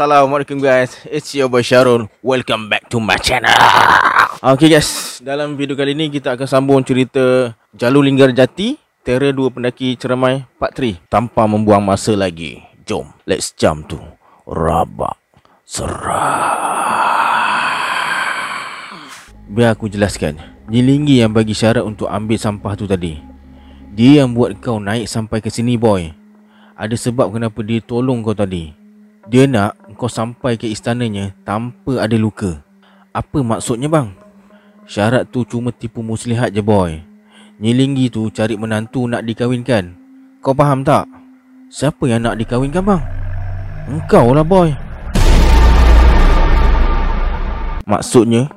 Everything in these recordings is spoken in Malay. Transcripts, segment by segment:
Assalamualaikum guys. It's your boy Syarul. Welcome back to my channel. Okay guys. Dalam video kali ni Kita akan sambung cerita Jalur Linggar Jati Terror dua pendaki ceramai Part 3 Tanpa membuang masa lagi. Jom Let's jump to Rabak Serah. Biar aku jelaskan. Nyilinggi yang bagi syarat untuk ambil sampah tu tadi. Dia yang buat kau naik sampai ke sini boy. Ada sebab kenapa dia tolong kau tadi dia nak kau sampai ke istananya tanpa ada luka. Apa maksudnya bang? Syarat tu cuma tipu muslihat je boy. Nyilinggi tu cari menantu nak dikawinkan. Kau faham tak? Siapa yang nak dikawinkan bang? Engkau lah boy. Maksudnya,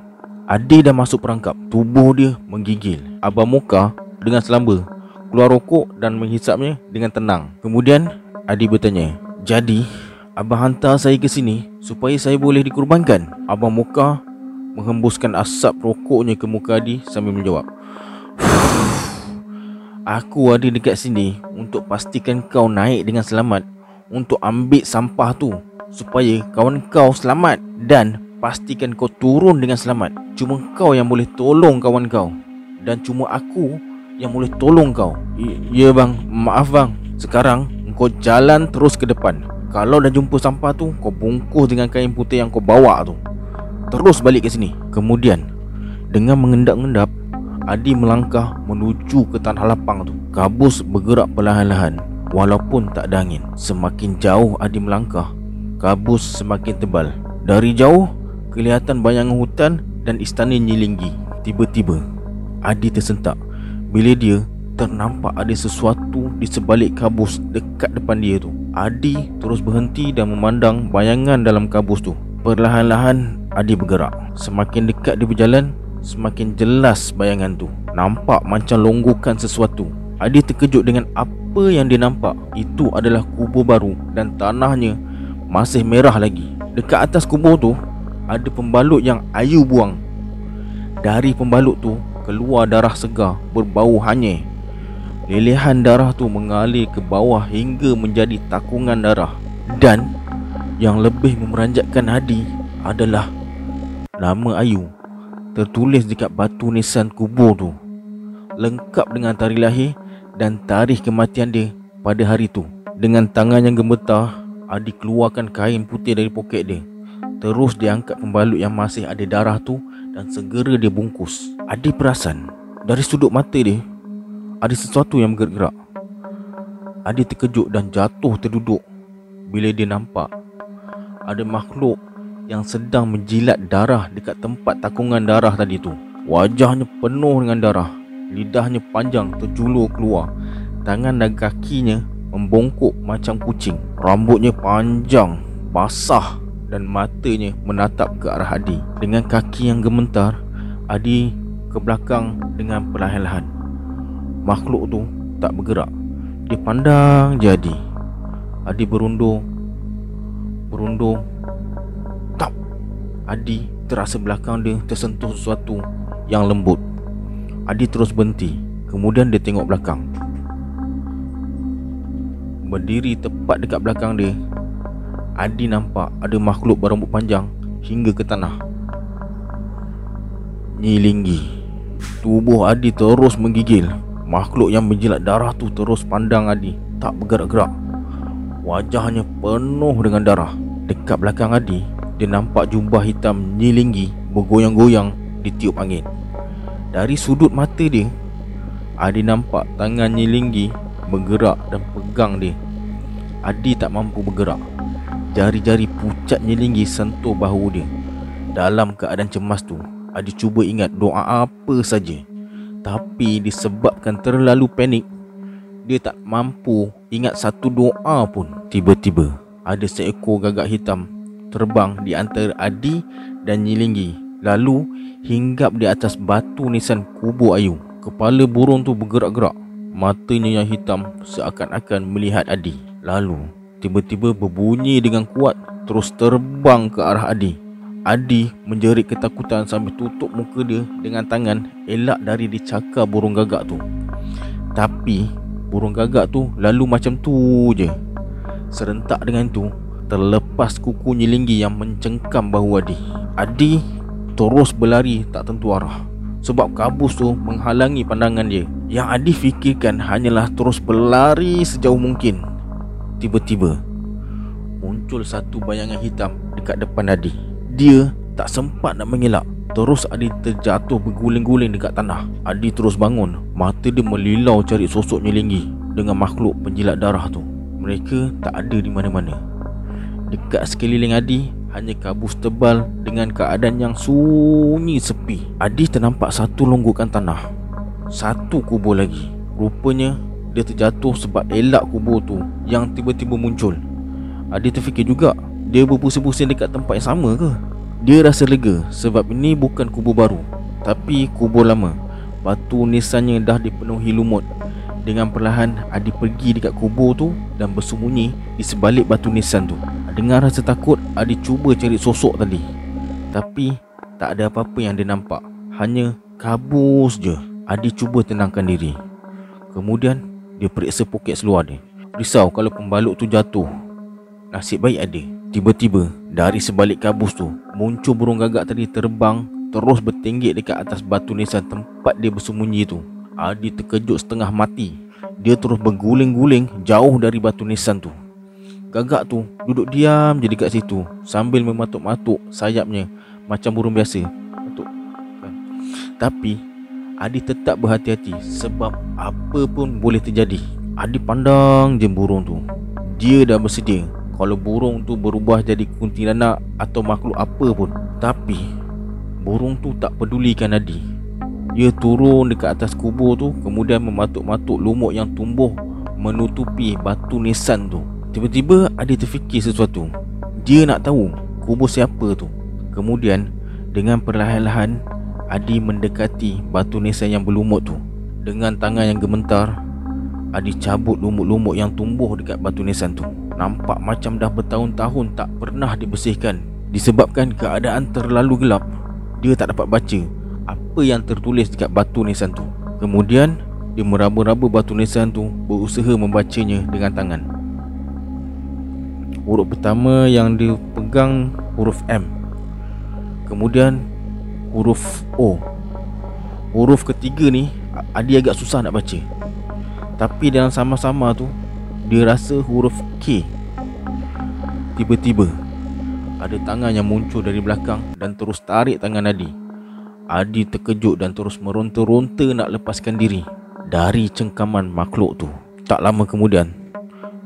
Adi dah masuk perangkap. Tubuh dia menggigil. Abang Muka dengan selamba keluar rokok dan menghisapnya dengan tenang. Kemudian, Adi bertanya, Jadi, Abang hantar saya ke sini supaya saya boleh dikurbankan. Abang Muka menghembuskan asap rokoknya ke muka Adi sambil menjawab. Aku ada dekat sini untuk pastikan kau naik dengan selamat untuk ambil sampah tu supaya kawan kau selamat dan pastikan kau turun dengan selamat. Cuma kau yang boleh tolong kawan kau dan cuma aku yang boleh tolong kau. Ya bang, maaf bang. Sekarang kau jalan terus ke depan. Kalau dah jumpa sampah tu Kau bungkus dengan kain putih yang kau bawa tu. Terus balik ke sini. Kemudian Dengan mengendap-endap Adi melangkah menuju ke tanah lapang tu. Kabus bergerak perlahan-lahan. Walaupun tak ada angin Semakin jauh Adi melangkah Kabus semakin tebal. Dari jauh Kelihatan bayangan hutan dan istana Nyilinggi Tiba-tiba Adi tersentak. Bila dia ternampak ada sesuatu di sebalik kabus dekat depan dia tu Adi terus berhenti dan memandang bayangan dalam kabus tu. Perlahan-lahan Adi bergerak. Semakin dekat dia berjalan, semakin jelas bayangan tu. Nampak macam longgokan sesuatu. Adi terkejut dengan apa yang dia nampak. Itu adalah kubur baru dan tanahnya masih merah lagi. Dekat atas kubur tu ada pembalut yang Ayu buang. Dari pembalut tu keluar darah segar berbau hanyir Lelehan darah tu mengalir ke bawah hingga menjadi takungan darah. Dan yang lebih memeranjatkan Hadi adalah Nama Ayu tertulis dekat batu nisan kubur tu Lengkap dengan tarikh lahir dan tarikh kematian dia pada hari tu. Dengan tangan yang gemetar Adi keluarkan kain putih dari poket dia. Terus dia angkat pembalut yang masih ada darah tu Dan segera dia bungkus. Adi perasan Dari sudut mata dia ada sesuatu yang bergerak. Adi terkejut dan jatuh terduduk bila dia nampak ada makhluk yang sedang menjilat darah dekat tempat takungan darah tadi tu. Wajahnya penuh dengan darah, lidahnya panjang terjulur keluar, tangan dan kakinya membongkok macam kucing. Rambutnya panjang, basah dan matanya menatap ke arah Adi. Dengan kaki yang gemetar, Adi ke belakang dengan perlahan-lahan. Makhluk tu tak bergerak. Dia pandang jadi. Adi berundur Berundur Tak. Adi terasa belakang dia tersentuh sesuatu yang lembut. Adi terus berhenti. Kemudian dia tengok belakang. Berdiri tepat dekat belakang dia. Adi nampak ada makhluk berambut panjang Hingga ke tanah. Nyilinggi Tubuh Adi terus menggigil Makhluk yang menjilat darah tu terus pandang Adi Tak bergerak-gerak. Wajahnya penuh dengan darah. Dekat belakang Adi Dia nampak jubah hitam nyilinggi Bergoyang-goyang ditiup angin. Dari sudut mata dia Adi nampak tangan nyilinggi Bergerak dan pegang dia. Adi tak mampu bergerak. Jari-jari pucat nyilinggi sentuh bahu dia. Dalam keadaan cemas tu Adi cuba ingat doa apa saja tapi disebabkan terlalu panik Dia tak mampu ingat satu doa pun. Tiba-tiba ada seekor gagak hitam Terbang di antara Adi dan Nyilinggi Lalu hinggap di atas batu nisan kubur Ayu. Kepala burung tu bergerak-gerak. Matanya yang hitam seakan-akan melihat Adi. Lalu tiba-tiba berbunyi dengan kuat Terus terbang ke arah Adi Adi menjerit ketakutan sambil tutup muka dia dengan tangan elak dari dicakar burung gagak tu. Tapi burung gagak tu lalu macam tu je. Serentak dengan tu, terlepas kuku nyelinggi yang mencengkam bahu Adi. Adi terus berlari tak tentu arah sebab kabus tu menghalangi pandangan dia. Yang Adi fikirkan hanyalah terus berlari sejauh mungkin. Tiba-tiba muncul satu bayangan hitam dekat depan Adi. Dia tak sempat nak mengelak. Terus Adi terjatuh berguling-guling dekat tanah. Adi terus bangun. Mata dia melilau cari sosok nyelinggi dengan makhluk penjilat darah tu. Mereka tak ada di mana-mana. Dekat sekeliling Adi hanya kabus tebal dengan keadaan yang sunyi sepi. Adi ternampak satu longgokan tanah. Satu kubur lagi. Rupanya dia terjatuh sebab elak kubur tu yang tiba-tiba muncul. Adi terfikir juga, dia berpusing-pusing dekat tempat yang sama ke? Dia rasa lega sebab ini bukan kubur baru Tapi kubur lama. Batu nisannya dah dipenuhi lumut. Dengan perlahan Adi pergi dekat kubur tu Dan bersembunyi di sebalik batu nisan tu. Dengar rasa takut Adi cuba cari sosok tadi. Tapi tak ada apa-apa yang dia nampak. Hanya kabus je. Adi cuba tenangkan diri. Kemudian dia periksa poket seluar dia. Risau kalau pembalut tu jatuh. Nasib baik ada Tiba-tiba dari sebalik kabus tu Muncul burung gagak tadi terbang Terus bertinggik dekat atas batu nisan tempat dia bersembunyi tu. Adi terkejut setengah mati. Dia terus berguling-guling jauh dari batu nisan tu. Gagak tu duduk diam je dekat situ Sambil mematuk-matuk sayapnya Macam burung biasa. Matuk. Tapi Adi tetap berhati-hati Sebab apa pun boleh terjadi. Adi pandang je burung tu. Dia dah bersedia kalau burung tu berubah jadi kuntilanak atau makhluk apa pun Tapi Burung tu tak pedulikan Adi. Dia turun dekat atas kubur tu Kemudian mematuk-matuk lumut yang tumbuh Menutupi batu nisan tu. Tiba-tiba Adi terfikir sesuatu. Dia nak tahu kubur siapa tu. Kemudian Dengan perlahan-lahan Adi mendekati batu nisan yang berlumut tu. Dengan tangan yang gementar Adi cabut lumut-lumut yang tumbuh dekat batu nisan tu. Nampak macam dah bertahun-tahun tak pernah dibersihkan Disebabkan keadaan terlalu gelap. Dia tak dapat baca Apa yang tertulis dekat batu nisan tu. Kemudian Dia meraba-raba batu nisan tu Berusaha membacanya dengan tangan. Huruf pertama yang dia pegang Huruf M. Kemudian Huruf O. Huruf ketiga ni Adi agak susah nak baca Tapi dalam sama-sama tu dia rasa huruf K. Tiba-tiba Ada tangan yang muncul dari belakang Dan terus tarik tangan Adi. Adi terkejut dan terus meronta-ronta nak lepaskan diri Dari cengkaman makhluk tu. Tak lama kemudian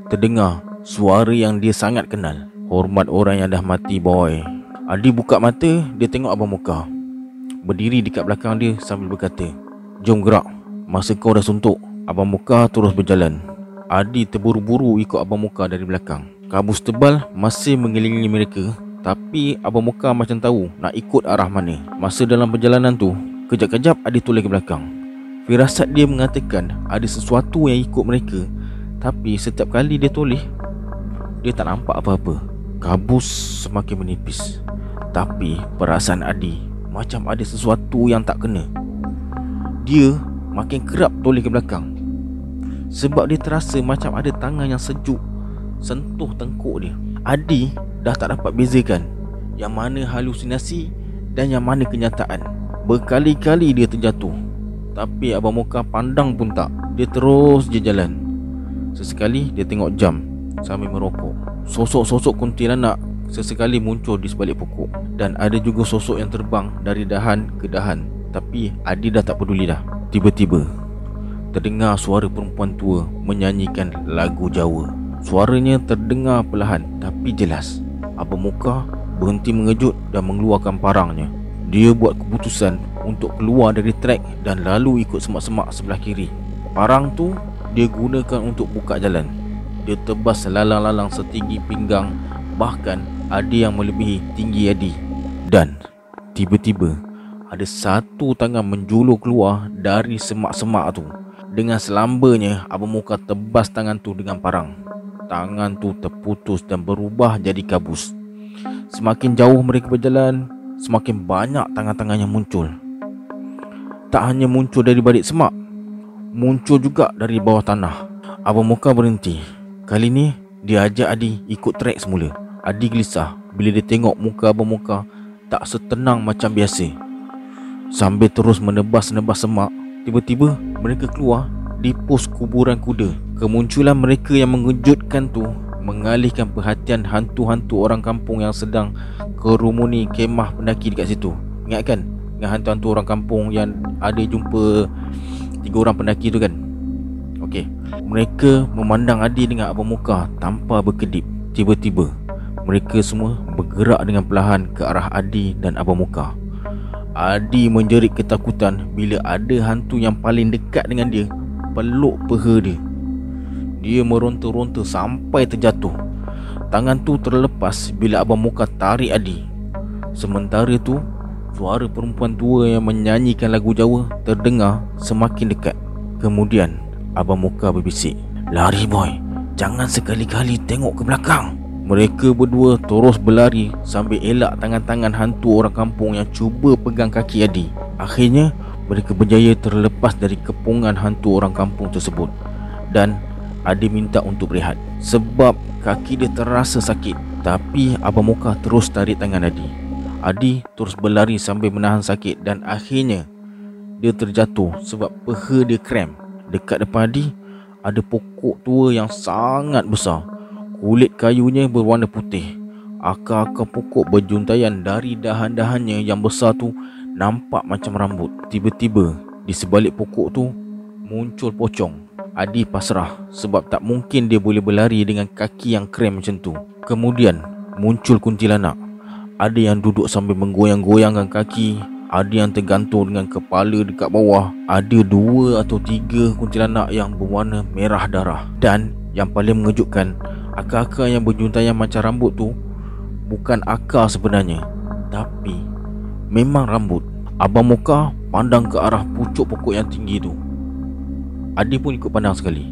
Terdengar suara yang dia sangat kenal. Hormat orang yang dah mati boy. Adi buka mata Dia tengok Abang Muka. Berdiri dekat belakang dia sambil berkata Jom gerak Masa kau dah suntuk Abang Muka terus berjalan. Adi terburu-buru ikut Abang Muka dari belakang. Kabus tebal masih mengelilingi mereka. Tapi Abang Muka macam tahu nak ikut arah mana. Masa dalam perjalanan tu Kejap-kejap Adi toleh ke belakang. Firasat dia mengatakan ada sesuatu yang ikut mereka. Tapi setiap kali dia toleh Dia tak nampak apa-apa. Kabus semakin menipis. Tapi perasaan Adi Macam ada sesuatu yang tak kena. Dia makin kerap toleh ke belakang sebab dia terasa macam ada tangan yang sejuk. Sentuh tengkuk dia. Adi dah tak dapat bezakan Yang mana halusinasi Dan yang mana kenyataan. Berkali-kali dia terjatuh. Tapi Abang Moka pandang pun tak. Dia terus je jalan. Sesekali dia tengok jam Sambil merokok. Sosok-sosok kuntilanak Sesekali muncul di sebalik pokok. Dan ada juga sosok yang terbang Dari dahan ke dahan. Tapi Adi dah tak peduli dah. Tiba-tiba terdengar suara perempuan tua menyanyikan lagu Jawa. Suaranya terdengar perlahan tapi jelas. Abang Muka berhenti mengejut dan mengeluarkan parangnya. Dia buat keputusan untuk keluar dari trek dan lalu ikut semak-semak sebelah kiri. Parang tu dia gunakan untuk buka jalan. Dia tebas lalang-lalang setinggi pinggang bahkan ada yang melebihi tinggi Adi. Dan tiba-tiba ada satu tangan menjulur keluar dari semak-semak tu. Dengan selambanya Abang Muka tebas tangan tu dengan parang. Tangan tu terputus dan berubah jadi kabus. Semakin jauh mereka berjalan Semakin banyak tangan-tangan yang muncul. Tak hanya muncul dari balik semak Muncul juga dari bawah tanah. Abang Muka berhenti. Kali ni dia ajak Adi ikut trek semula. Adi gelisah. Bila dia tengok muka Abang Muka tak setenang macam biasa. Sambil terus menebas-nebas semak, tiba-tiba mereka keluar di pos kuburan kuda. Kemunculan mereka yang mengejutkan tu mengalihkan perhatian hantu-hantu orang kampung yang sedang kerumuni kemah pendaki dekat situ. Ingat kan? Dengan hantu-hantu orang kampung yang ada jumpa tiga orang pendaki tu kan? Okey. Mereka memandang Adi dengan abang muka tanpa berkedip. Tiba-tiba, mereka semua bergerak dengan perlahan ke arah Adi dan abang muka. Adi menjerit ketakutan bila ada hantu yang paling dekat dengan dia peluk peha dia. Dia meronta-ronta sampai terjatuh. Tangan tu terlepas bila abang muka tarik Adi. Sementara tu, suara perempuan tua yang menyanyikan lagu Jawa terdengar semakin dekat. Kemudian, abang muka berbisik. Lari boy, jangan sekali-kali tengok ke belakang. Mereka berdua terus berlari sambil elak tangan-tangan hantu orang kampung yang cuba pegang kaki Adi. Akhirnya, mereka berjaya terlepas dari kepungan hantu orang kampung tersebut. Dan Adi minta untuk berehat sebab kaki dia terasa sakit. Tapi Abang Muka terus tarik tangan Adi. Adi terus berlari sambil menahan sakit dan akhirnya dia terjatuh sebab peha dia krem. Dekat depan Adi ada pokok tua yang sangat besar. Kulit kayunya berwarna putih. Akar-akar pokok berjuntaian dari dahan-dahannya yang besar tu nampak macam rambut. Tiba-tiba di sebalik pokok tu muncul pocong. Adi pasrah sebab tak mungkin dia boleh berlari dengan kaki yang krem macam tu. Kemudian muncul kuntilanak. Ada yang duduk sambil menggoyang-goyangkan kaki. Ada yang tergantung dengan kepala dekat bawah. Ada dua atau tiga kuntilanak yang berwarna merah darah. Dan yang paling mengejutkan, akar-akar yang berjuntaian macam rambut tu bukan akar sebenarnya. Tapi memang rambut. Abang Muka pandang ke arah pucuk pokok yang tinggi tu. Adi pun ikut pandang sekali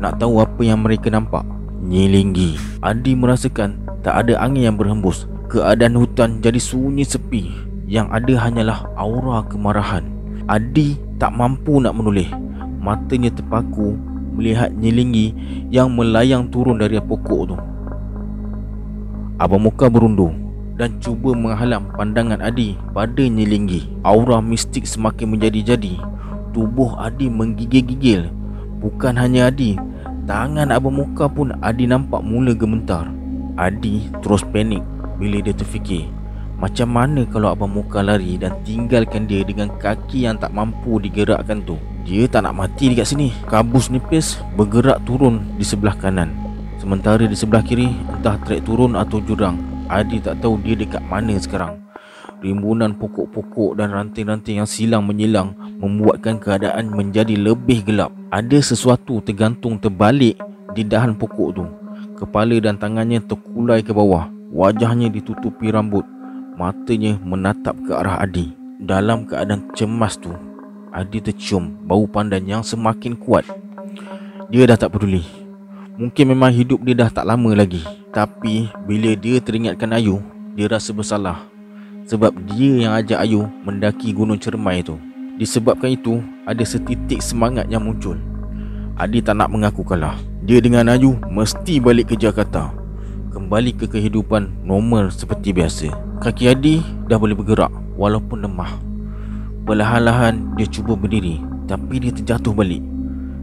Nak tahu apa yang mereka nampak Nyilinggi Adi merasakan tak ada angin yang berhembus Keadaan hutan jadi sunyi sepi Yang ada hanyalah aura kemarahan Adi tak mampu nak menoleh Matanya terpaku Melihat nyilinggi Yang melayang turun dari pokok tu. Abang Muka berundur dan cuba menghalang pandangan Adi pada nyilinggi. Aura mistik semakin menjadi-jadi. Tubuh Adi menggigil-gigil. Bukan hanya Adi Tangan Abang Muka pun Adi nampak mula gementar. Adi terus panik bila dia terfikir Macam mana kalau Abang Muka lari dan tinggalkan dia dengan kaki yang tak mampu digerakkan tu Dia tak nak mati dekat sini Kabus nipis bergerak turun di sebelah kanan Sementara di sebelah kiri entah trek turun atau jurang Adi tak tahu dia dekat mana sekarang Rimbunan pokok-pokok dan ranting-ranting yang silang menyilang membuatkan keadaan menjadi lebih gelap. Ada sesuatu tergantung terbalik di dahan pokok tu. Kepala dan tangannya terkulai ke bawah. Wajahnya ditutupi rambut. Matanya menatap ke arah Adi. Dalam keadaan cemas tu, Adi tercium bau pandan yang semakin kuat. Dia dah tak peduli. Mungkin memang hidup dia dah tak lama lagi. Tapi bila dia teringatkan Ayu, dia rasa bersalah sebab dia yang ajak Ayu mendaki Gunung Cermai tu. Disebabkan itu, ada setitik semangat yang muncul. Adi tak nak mengaku kalah. Dia dengan Ayu mesti balik ke Jakarta. Kembali ke kehidupan normal seperti biasa. Kaki Adi dah boleh bergerak walaupun lemah. Perlahan-lahan dia cuba berdiri tapi dia terjatuh balik.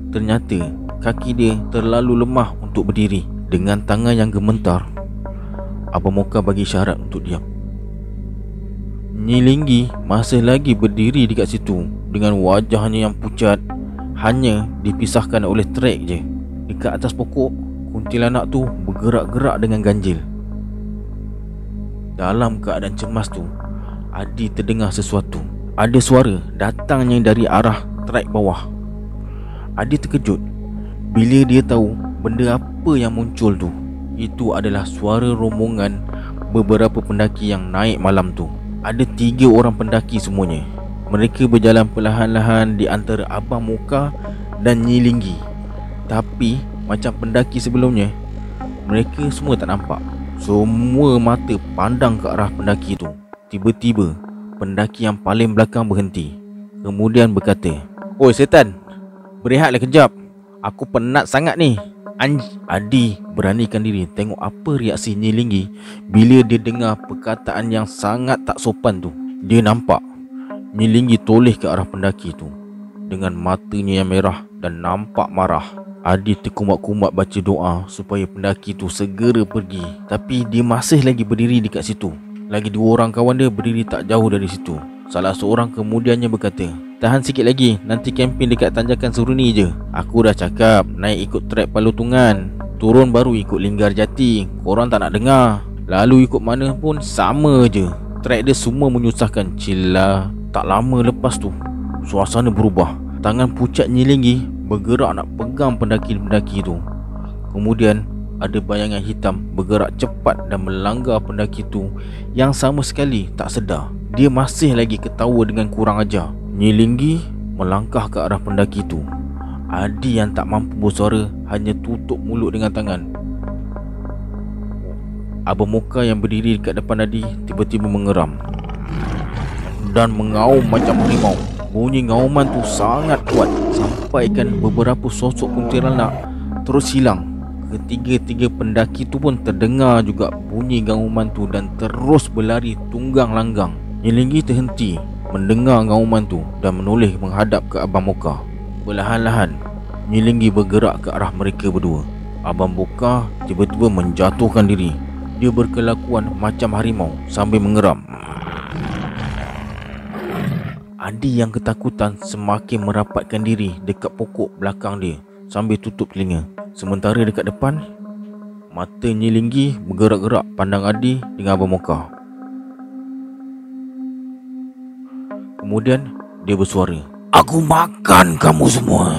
Ternyata kaki dia terlalu lemah untuk berdiri. Dengan tangan yang gementar, Abang Moka bagi syarat untuk diam. Nyilinggi masih lagi berdiri dekat situ dengan wajahnya yang pucat hanya dipisahkan oleh trek je. Dekat atas pokok, kuntilanak tu bergerak-gerak dengan ganjil. Dalam keadaan cemas tu, Adi terdengar sesuatu. Ada suara datangnya dari arah trek bawah. Adi terkejut bila dia tahu benda apa yang muncul tu. Itu adalah suara rombongan beberapa pendaki yang naik malam tu. Ada tiga orang pendaki semuanya Mereka berjalan perlahan-lahan di antara Abang Muka dan Nyilinggi Tapi macam pendaki sebelumnya Mereka semua tak nampak Semua mata pandang ke arah pendaki itu Tiba-tiba pendaki yang paling belakang berhenti Kemudian berkata Oi setan Berehatlah kejap Aku penat sangat ni Anj Adi beranikan diri tengok apa reaksi Nyilinggi bila dia dengar perkataan yang sangat tak sopan tu. Dia nampak Nyilinggi toleh ke arah pendaki tu dengan matanya yang merah dan nampak marah. Adi terkumat-kumat baca doa supaya pendaki tu segera pergi. Tapi dia masih lagi berdiri dekat situ. Lagi dua orang kawan dia berdiri tak jauh dari situ. Salah seorang kemudiannya berkata, Tahan sikit lagi Nanti camping dekat tanjakan Suruni je. Aku dah cakap Naik ikut trek Palutungan. Turun baru ikut Linggar Jati. Korang tak nak dengar. Lalu ikut mana pun Sama je. Trek dia semua menyusahkan. Cila Tak lama lepas tu Suasana berubah. Tangan pucat nyilinggi Bergerak nak pegang pendaki-pendaki tu. Kemudian ada bayangan hitam bergerak cepat dan melanggar pendaki tu yang sama sekali tak sedar. Dia masih lagi ketawa dengan kurang ajar. Nyilinggi melangkah ke arah pendaki itu. Adi yang tak mampu bersuara hanya tutup mulut dengan tangan. Abang Muka yang berdiri dekat depan Adi tiba-tiba mengeram dan mengaum macam harimau. Bunyi ngauman tu sangat kuat sampaikan beberapa sosok kuntilanak terus hilang. Ketiga-tiga pendaki tu pun terdengar juga bunyi gauman tu dan terus berlari tunggang langgang. Nyilinggi terhenti mendengar ngauman tu dan menoleh menghadap ke Abang Moka. Perlahan-lahan, Nyilinggi bergerak ke arah mereka berdua. Abang Moka tiba-tiba menjatuhkan diri. Dia berkelakuan macam harimau sambil mengeram. Adi yang ketakutan semakin merapatkan diri dekat pokok belakang dia sambil tutup telinga. Sementara dekat depan, mata Nyilinggi bergerak-gerak pandang Adi dengan Abang Moka. Kemudian dia bersuara Aku makan kamu semua.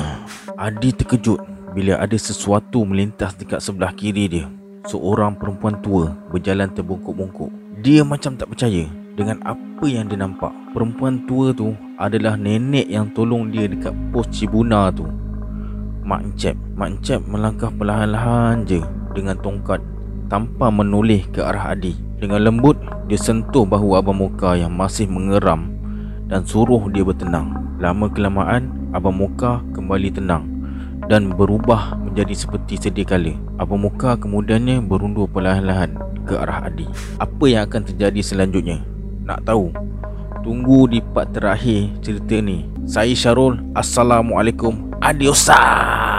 Adi terkejut bila ada sesuatu melintas dekat sebelah kiri dia. Seorang perempuan tua berjalan terbungkuk-bungkuk. Dia macam tak percaya dengan apa yang dia nampak. Perempuan tua tu adalah nenek yang tolong dia dekat pos Cibuna tu Mak Encep Mak Encep melangkah perlahan-lahan je dengan tongkat Tanpa menoleh ke arah Adi Dengan lembut, dia sentuh bahu Abang Muka yang masih mengeram dan suruh dia bertenang. Lama kelamaan, Abang Muka kembali tenang dan berubah menjadi seperti sedia kala. Abang Muka kemudiannya berundur perlahan-lahan ke arah Adi. Apa yang akan terjadi selanjutnya? Nak tahu? Tunggu di part terakhir cerita ni. Saya Syarul. Assalamualaikum. Adiosa.